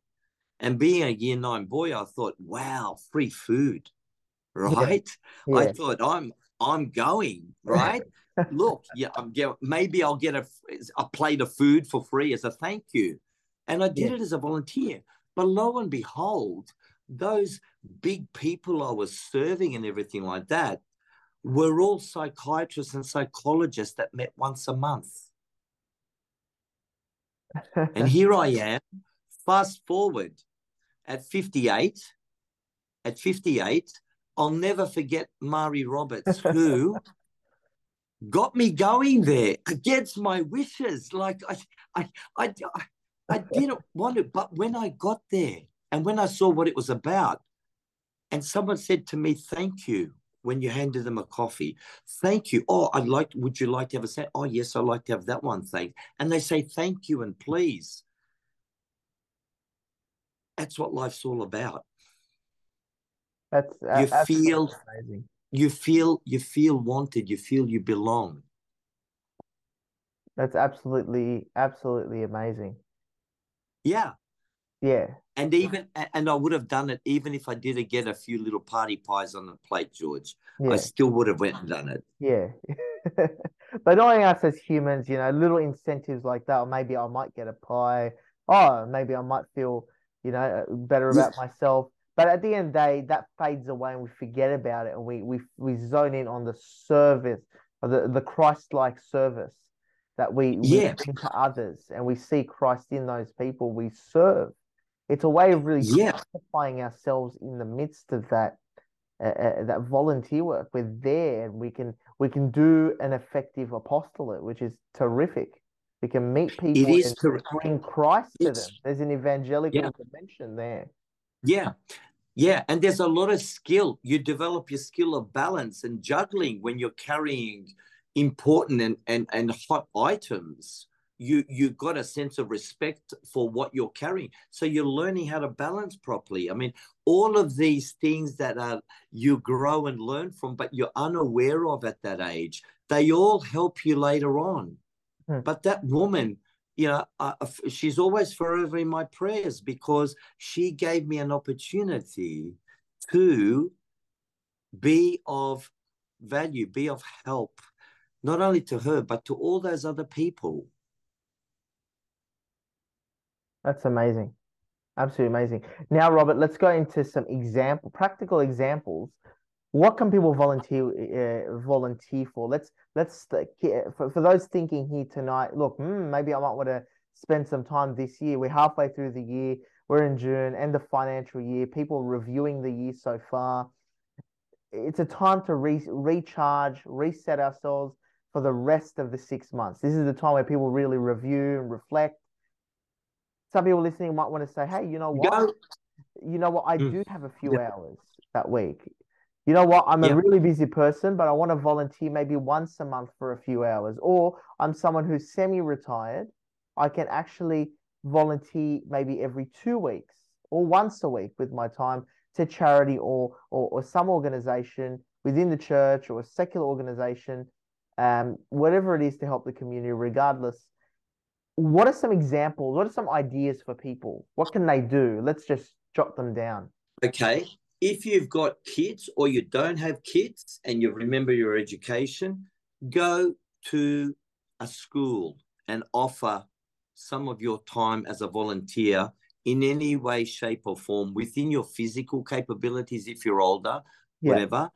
And being a year nine boy, I thought, wow, free food, right? Yeah. Yeah. I thought I'm I'm going, right? Look, yeah, I'm get, maybe I'll get a, a plate of food for free as a thank you. And I did yeah. it as a volunteer. But lo and behold, those big people I was serving and everything like that were all psychiatrists and psychologists that met once a month. and here I am, fast forward at 58. At 58, I'll never forget Mari Roberts, who got me going there against my wishes. Like I, I, I, I didn't want it, but when I got there and when I saw what it was about, and someone said to me, "Thank you." When you handed them a coffee, thank you. Oh, I'd like. Would you like to have a set? Oh, yes, I'd like to have that one. Thank. And they say thank you and please. That's what life's all about. That's uh, you feel amazing. You feel you feel wanted. You feel you belong. That's absolutely absolutely amazing. Yeah. Yeah. And even and I would have done it even if I didn't get a few little party pies on the plate, George. Yeah. I still would have went and done it. Yeah. but knowing us as humans, you know, little incentives like that, or maybe I might get a pie. Oh, maybe I might feel, you know, uh, better about myself. But at the end of the day, that fades away and we forget about it and we we we zone in on the service, the, the Christ like service that we, yeah. we to others and we see Christ in those people we serve. It's a way of really yeah. ourselves in the midst of that uh, uh, that volunteer work. We're there and we can we can do an effective apostolate, which is terrific. We can meet people it is and ter- bring Christ to them. There's an evangelical yeah. dimension there. Yeah. Yeah. And there's a lot of skill. You develop your skill of balance and juggling when you're carrying important and, and, and hot items. You you got a sense of respect for what you're carrying. So you're learning how to balance properly. I mean, all of these things that are you grow and learn from, but you're unaware of at that age, they all help you later on. Hmm. But that woman you know, uh, she's always forever in my prayers because she gave me an opportunity to be of value, be of help, not only to her, but to all those other people. That's amazing. Absolutely amazing. Now, Robert, let's go into some example, practical examples what can people volunteer uh, volunteer for? Let's let's for, for those thinking here tonight. Look, mm, maybe I might want to spend some time this year. We're halfway through the year. We're in June, end of financial year. People reviewing the year so far. It's a time to re- recharge, reset ourselves for the rest of the six months. This is the time where people really review and reflect. Some people listening might want to say, "Hey, you know what? Go. You know what? I mm. do have a few yeah. hours that week you know what, I'm yep. a really busy person, but I want to volunteer maybe once a month for a few hours. Or I'm someone who's semi retired. I can actually volunteer maybe every two weeks or once a week with my time to charity or, or, or some organization within the church or a secular organization, um, whatever it is to help the community, regardless. What are some examples? What are some ideas for people? What can they do? Let's just jot them down. Okay if you've got kids or you don't have kids and you remember your education, go to a school and offer some of your time as a volunteer in any way, shape, or form within your physical capabilities if you're older, yeah. whatever.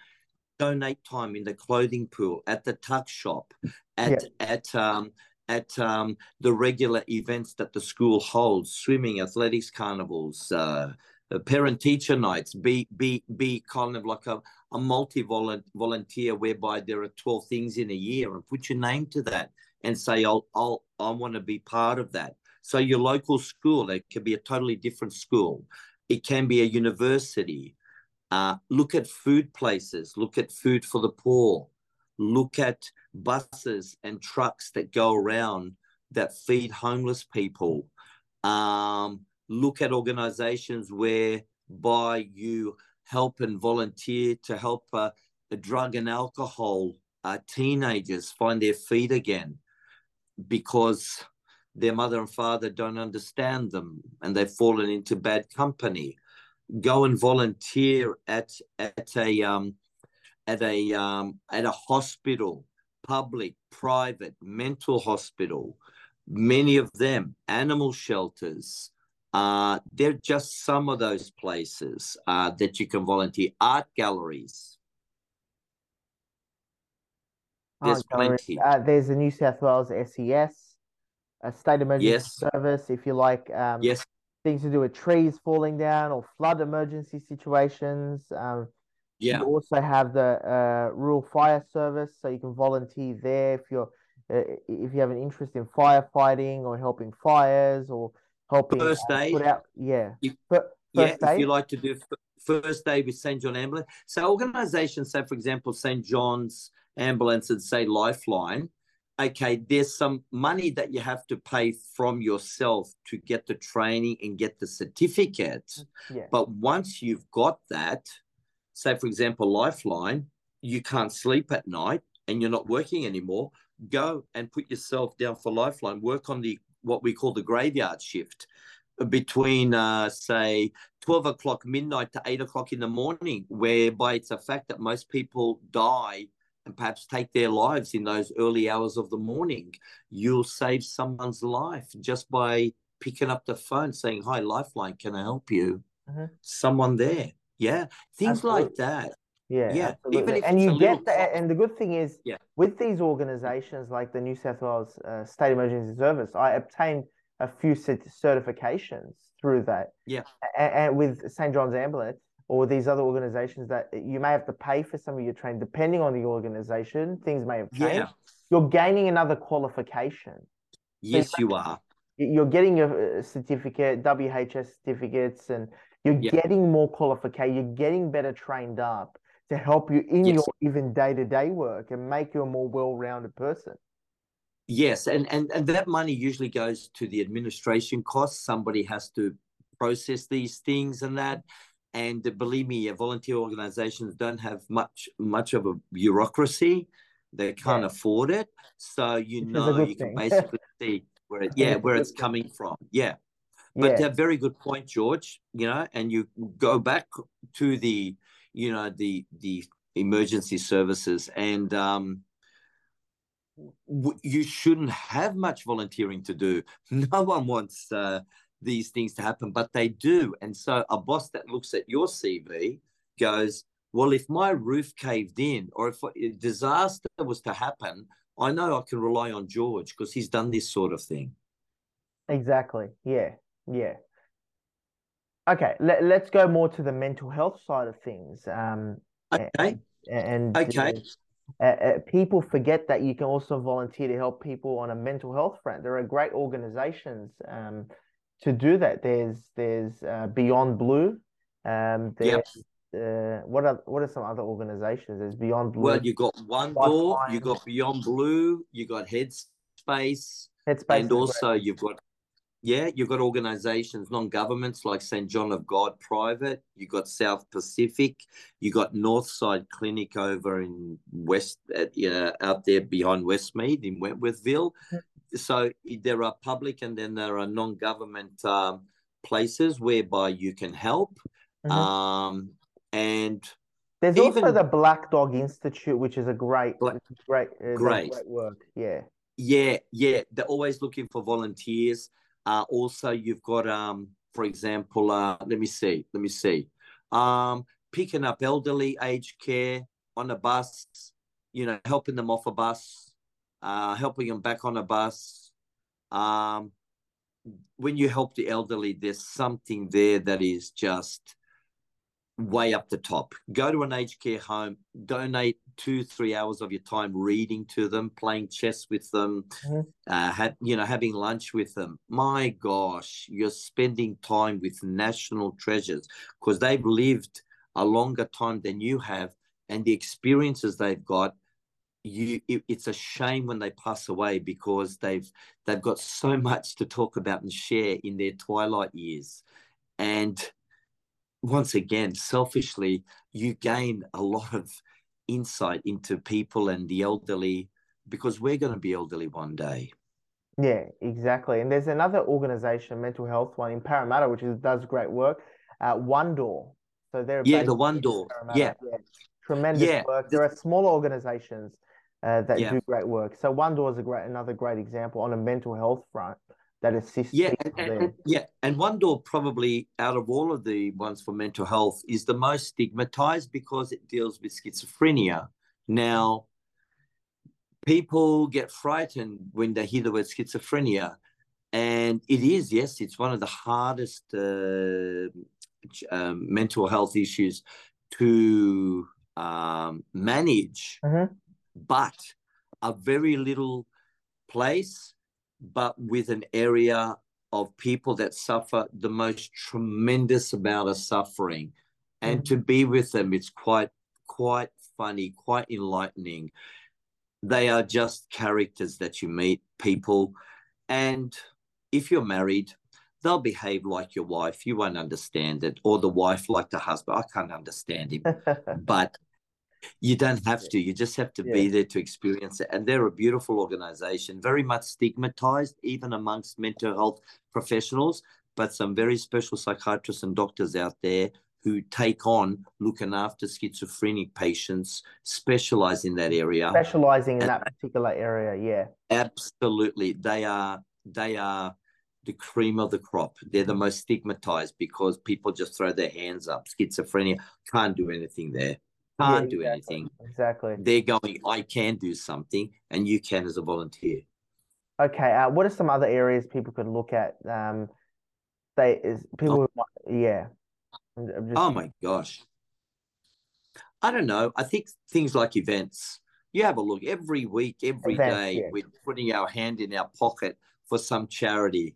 Donate time in the clothing pool, at the tuck shop, at yeah. at um, at um, the regular events that the school holds swimming athletics carnivals uh, uh parent teacher nights be be be kind of like a, a multi volunteer whereby there are 12 things in a year and put your name to that and say i'll i'll i want to be part of that. So your local school it could be a totally different school. It can be a university. Uh, look at food places. Look at food for the poor. Look at buses and trucks that go around that feed homeless people. Um, look at organizations whereby you help and volunteer to help uh, drug and alcohol uh, teenagers find their feet again because their mother and father don't understand them and they've fallen into bad company. Go and volunteer at at a um, at a um, at a hospital, public, private, mental hospital, many of them animal shelters. Uh, they're just some of those places uh, that you can volunteer. Art galleries. There's plenty. Uh, there's the New South Wales SES, a state emergency yes. service. If you like, um, yes, things to do with trees falling down or flood emergency situations. Um, yeah. You also have the uh, rural fire service, so you can volunteer there if you're uh, if you have an interest in firefighting or helping fires or helping first uh, aid. out, yeah, if, first yeah. Aid. If you like to do first aid with St John Ambulance, so organisations say, for example, St John's Ambulance and say Lifeline. Okay, there's some money that you have to pay from yourself to get the training and get the certificate. Yeah. But once you've got that, say, for example, Lifeline, you can't sleep at night and you're not working anymore, go and put yourself down for Lifeline. Work on the what we call the graveyard shift between, uh, say, 12 o'clock midnight to 8 o'clock in the morning, whereby it's a fact that most people die and perhaps take their lives in those early hours of the morning. You'll save someone's life just by picking up the phone saying, Hi, Lifeline, can I help you? Mm-hmm. Someone there. Yeah, things absolutely. like that. Yeah, yeah. Absolutely. and you get that. And the good thing is, yeah. with these organizations like the New South Wales uh, State Emergency Service, I obtained a few certifications through that. Yeah. And, and with St. John's Ambulance or these other organizations that you may have to pay for some of your training, depending on the organization, things may have changed. Yeah. You're gaining another qualification. Yes, so you are. You're getting your uh, certificate, WHS certificates, and you're yep. getting more qualification. You're getting better trained up to help you in yes. your even day to day work and make you a more well rounded person. Yes, and, and and that money usually goes to the administration costs. Somebody has to process these things and that. And believe me, volunteer organizations don't have much much of a bureaucracy. They can't yeah. afford it, so you Which know you thing. can basically see where it, yeah where it's coming from. Yeah, but yeah. a very good point, George. You know, and you go back to the, you know, the the emergency services, and um, w- you shouldn't have much volunteering to do. No one wants uh, these things to happen, but they do. And so a boss that looks at your CV goes, well, if my roof caved in or if a disaster was to happen, I know I can rely on George because he's done this sort of thing. Exactly. Yeah. Yeah. Okay, let, let's go more to the mental health side of things. Um, okay. And, and okay. Uh, uh, people forget that you can also volunteer to help people on a mental health front. There are great organizations um, to do that. There's there's uh, Beyond Blue. Um, there's yep. uh, what are what are some other organizations? There's Beyond Blue. Well, you got One Door, you got Beyond Blue, you got Headspace, Headspace, and also great. you've got yeah, you've got organizations, non-governments like St. John of God Private, you've got South Pacific, you've got Northside Clinic over in West, at, uh, out there behind Westmead in Wentworthville. So there are public and then there are non-government um, places whereby you can help. Mm-hmm. Um, and there's even, also the Black Dog Institute, which is a great, Black, great, uh, great. great work. Yeah. Yeah, yeah. They're always looking for volunteers. Uh, also, you've got, um, for example, uh, let me see, let me see, um, picking up elderly aged care on a bus, you know, helping them off a bus. uh, helping them back on a bus. Um, when you help the elderly, there's something there that is just way up the top. Go to an aged care home, donate two, three hours of your time reading to them, playing chess with them, mm-hmm. uh, have, you know, having lunch with them. My gosh, you're spending time with national treasures because they've lived a longer time than you have, and the experiences they've got. You, it, it's a shame when they pass away because they've they've got so much to talk about and share in their twilight years, and once again, selfishly, you gain a lot of insight into people and the elderly because we're going to be elderly one day. Yeah, exactly. And there's another organization, mental health one in Parramatta, which is, does great work. Uh, One Door. So they're yeah, the One Door. Yeah. yeah. tremendous yeah. work. There are smaller organizations uh, that yeah. do great work. So One Door is a great, another great example on a mental health front that assists yeah and, and, yeah and one door probably out of all of the ones for mental health is the most stigmatized because it deals with schizophrenia. Now people get frightened when they hear the word schizophrenia and it is yes it's one of the hardest uh, um, mental health issues to um, manage. Mm-hmm. but a very little place but with an area of people that suffer the most tremendous amount of suffering. And mm-hmm. to be with them, it's quite, quite funny, quite enlightening. They are just characters that you meet, people. And if you're married, they'll behave like your wife. You won't understand it. Or the wife like the husband. I can't understand him. but you don't have to. You just have to yeah. be there to experience it. And they're a beautiful organization, very much stigmatized, even amongst mental health professionals, but some very special psychiatrists and doctors out there who take on looking after schizophrenic patients, specialize in that area. Specializing in and, that particular area, yeah. Absolutely. They are they are the cream of the crop. They're the most stigmatized because people just throw their hands up. Schizophrenia can't do anything there can't yeah, do exactly. anything. Exactly. They're going, I can do something, and you can as a volunteer. Okay. Uh, what are some other areas people could look at? Um, they is people. Oh. Who, yeah. Just... Oh my gosh. I don't know. I think things like events. You have a look every week, every events, day. Yeah. We're putting our hand in our pocket for some charity.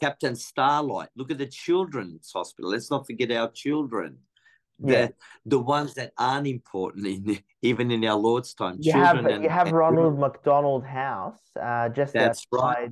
Captain Starlight. Look at the children's hospital. Let's not forget our children the yeah. the ones that aren't important in even in our Lord's time. You have and, you have Ronald McDonald House, uh, just that's outside. Right.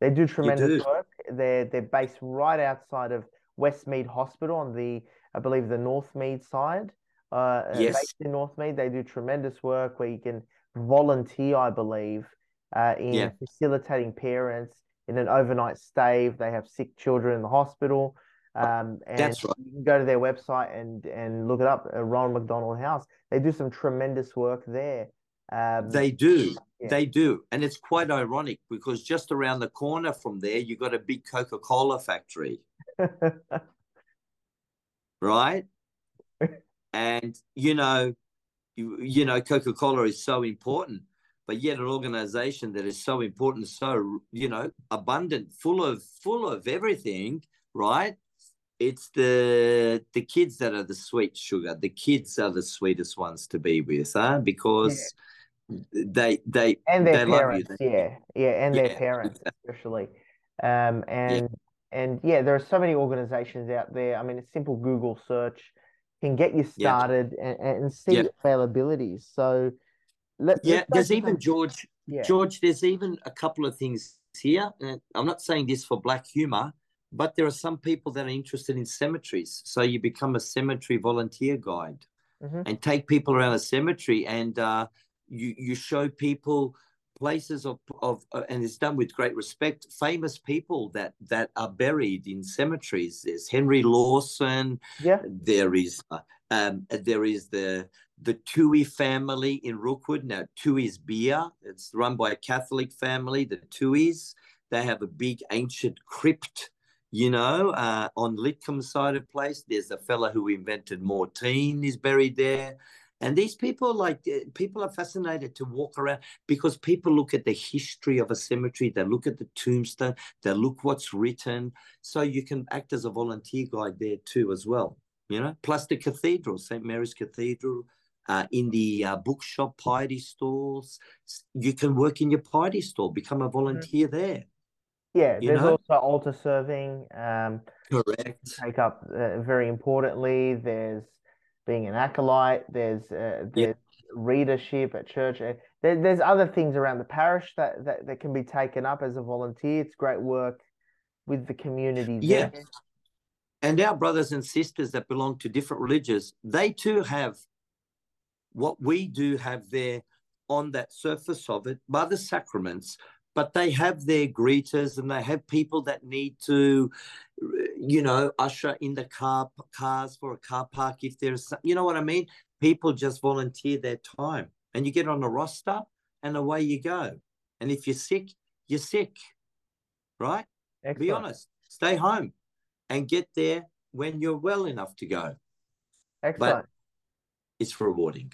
They do tremendous do. work. They're they're based right outside of Westmead Hospital on the I believe the Northmead side. Uh, uh, yes. based in Northmead, they do tremendous work where you can volunteer, I believe, uh, in yeah. facilitating parents in an overnight stay if they have sick children in the hospital. Um, and That's right. You can go to their website and and look it up. Uh, Ron McDonald House. They do some tremendous work there. Um, they do. Yeah. They do. And it's quite ironic because just around the corner from there, you've got a big Coca Cola factory. right? and, you know, you, you know, Coca Cola is so important, but yet an organization that is so important, so, you know, abundant, full of, full of everything, right? It's the the kids that are the sweet sugar. The kids are the sweetest ones to be with, huh? Because yeah. they they and their they parents, yeah, yeah, and their parents especially. Um, and yeah. and yeah, there are so many organizations out there. I mean, a simple Google search can get you started and, and see availabilities. So let, yeah, there's even George. George, there's even a couple of things here. I'm not saying this for black humor but there are some people that are interested in cemeteries. So you become a cemetery volunteer guide mm-hmm. and take people around a cemetery and uh, you, you show people places of, of uh, and it's done with great respect famous people that that are buried in cemeteries there's henry lawson yeah there is uh, um, there is the the Toohey family in Rookwood. Now, Toohey's beer, it's run by a Catholic family, the Tooheys. They have a big ancient crypt you know, uh, on Lidcombe side of place, there's a fella who invented Mortein is buried there. And these people, like eh, people, are fascinated to walk around because people look at the history of a cemetery. They look at the tombstone. They look what's written. So you can act as a volunteer guide there too, as well. You know, plus the cathedral, St Mary's Cathedral, uh, in the uh, bookshop piety stalls. You can work in your piety stall, become a mm-hmm. volunteer mm-hmm. there. Yeah, there's know? also altar serving. Um, Correct. Take up uh, very importantly. There's being an acolyte. There's uh, there's yep. readership at church. Uh, there, there's other things around the parish that, that that can be taken up as a volunteer. It's great work with the community. Yeah. And our brothers and sisters that belong to different religions, they too have what we do have there on that surface of it by the sacraments but they have their greeters and they have people that need to you know usher in the car cars for a car park if there's you know what i mean? People just volunteer their time and you get on a roster and away you go. And if you're sick you're sick right? Excellent. be honest. Stay home and get there when you're well enough to go. Excellent. but it's rewarding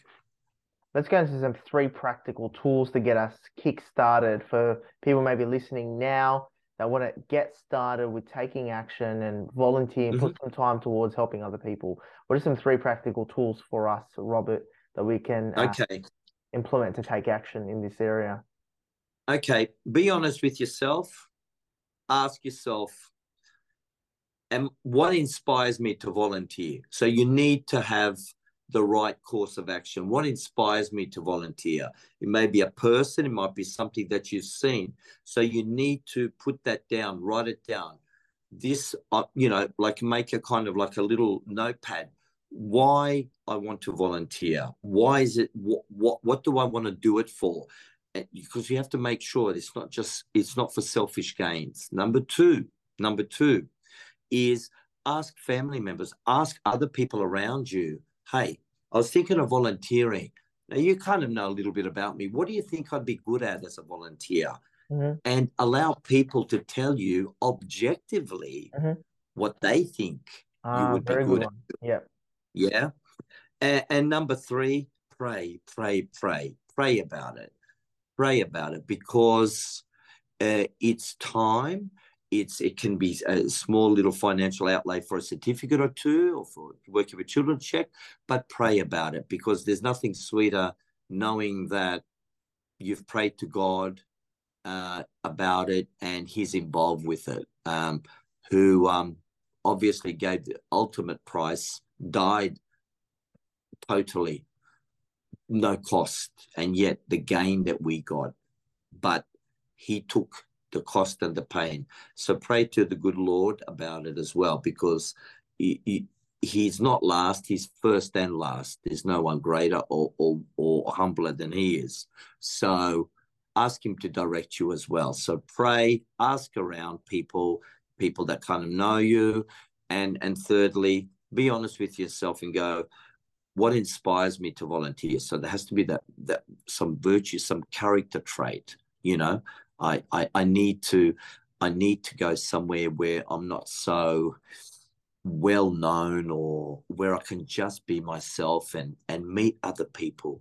let's go into some three practical tools to get us kick started for people maybe listening now that want to get started with taking action and volunteer and mm-hmm. put some time towards helping other people. What are some three practical tools for us, Robert, that we can uh, okay. implement to take action in this area? Okay, be honest with yourself. Ask yourself, and what inspires me to volunteer? So you need to have the right course of action? What inspires me to volunteer? It may be a person, it might be something that you've seen. So you need to put that down, write it down. This, uh, you know, like make a kind of like a little notepad. Why I want to volunteer? Why is it? What what what do I want to do it for? Because you have to make sure it's not just it's not for selfish gains. Number two, number two, is ask family members, ask other people around you hey, I was thinking of volunteering. Now, you kind of know a little bit about me. What do you think I'd be good at as a volunteer? Mm-hmm. And allow people to tell you objectively mm-hmm. what they think you would be good, good at. Yeah. Yeah. And, and number three, pray, pray, pray, pray about it. Pray about it because uh, it's time it's it can be a small little financial outlay for a certificate or two or for working with children check but pray about it because there's nothing sweeter knowing that you've prayed to god uh, about it and he's involved with it um, who um, obviously gave the ultimate price died totally no cost and yet the gain that we got. But he took the cost and the pain. So pray to the good Lord about it as well, because he, he, he's not last, he's first and last. There's no one greater or, or, or humbler than he is. So ask him to direct you as well. So pray, ask around people, people that kind of know you. And, and thirdly, be honest with yourself and go, what inspires me to volunteer? So there has to be that, that some virtue, some character trait, you know, I, I, I need to I need to go somewhere where I'm not so well known or where I can just be myself and and meet other people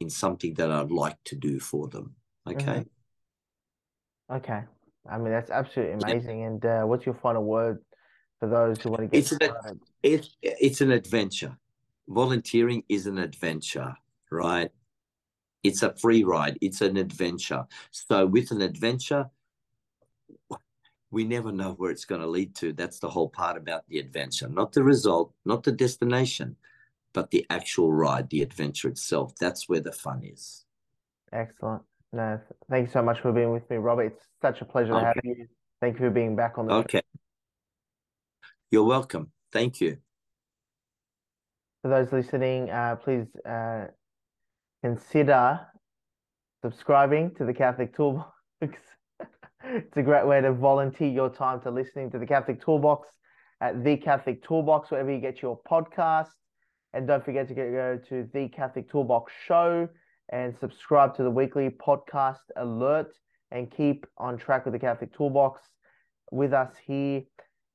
in something that I'd like to do for them. Okay. Mm-hmm. Okay. I mean that's absolutely amazing. Yeah. And uh, what's your final word for those who want to get it's started? An, it's it's an adventure. Volunteering is an adventure, right? It's a free ride. It's an adventure. So with an adventure, we never know where it's going to lead to. That's the whole part about the adventure, not the result, not the destination, but the actual ride, the adventure itself. That's where the fun is. Excellent. No, thank you so much for being with me, Robert. It's such a pleasure okay. to have you. Thank you for being back on the Okay. Show. You're welcome. Thank you. For those listening, uh, please uh, consider subscribing to the Catholic Toolbox. it's a great way to volunteer your time to listening to the Catholic Toolbox at the Catholic Toolbox, wherever you get your podcast. And don't forget to go to the Catholic Toolbox show and subscribe to the weekly podcast alert and keep on track with the Catholic Toolbox with us here.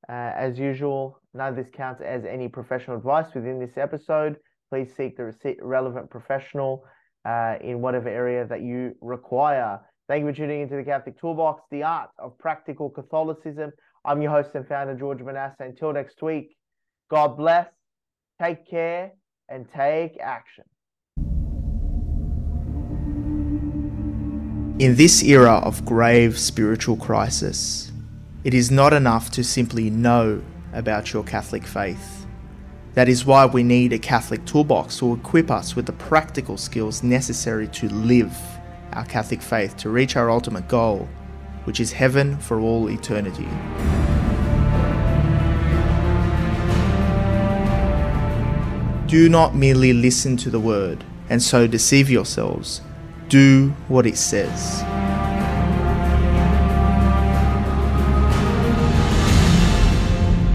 Uh, as usual, none of this counts as any professional advice within this episode please seek the relevant professional uh, in whatever area that you require. Thank you for tuning into the Catholic Toolbox, the art of practical Catholicism. I'm your host and founder, George Manassa. Until next week, God bless, take care, and take action. In this era of grave spiritual crisis, it is not enough to simply know about your Catholic faith. That is why we need a Catholic toolbox to equip us with the practical skills necessary to live our Catholic faith to reach our ultimate goal, which is heaven for all eternity. Do not merely listen to the word and so deceive yourselves. Do what it says.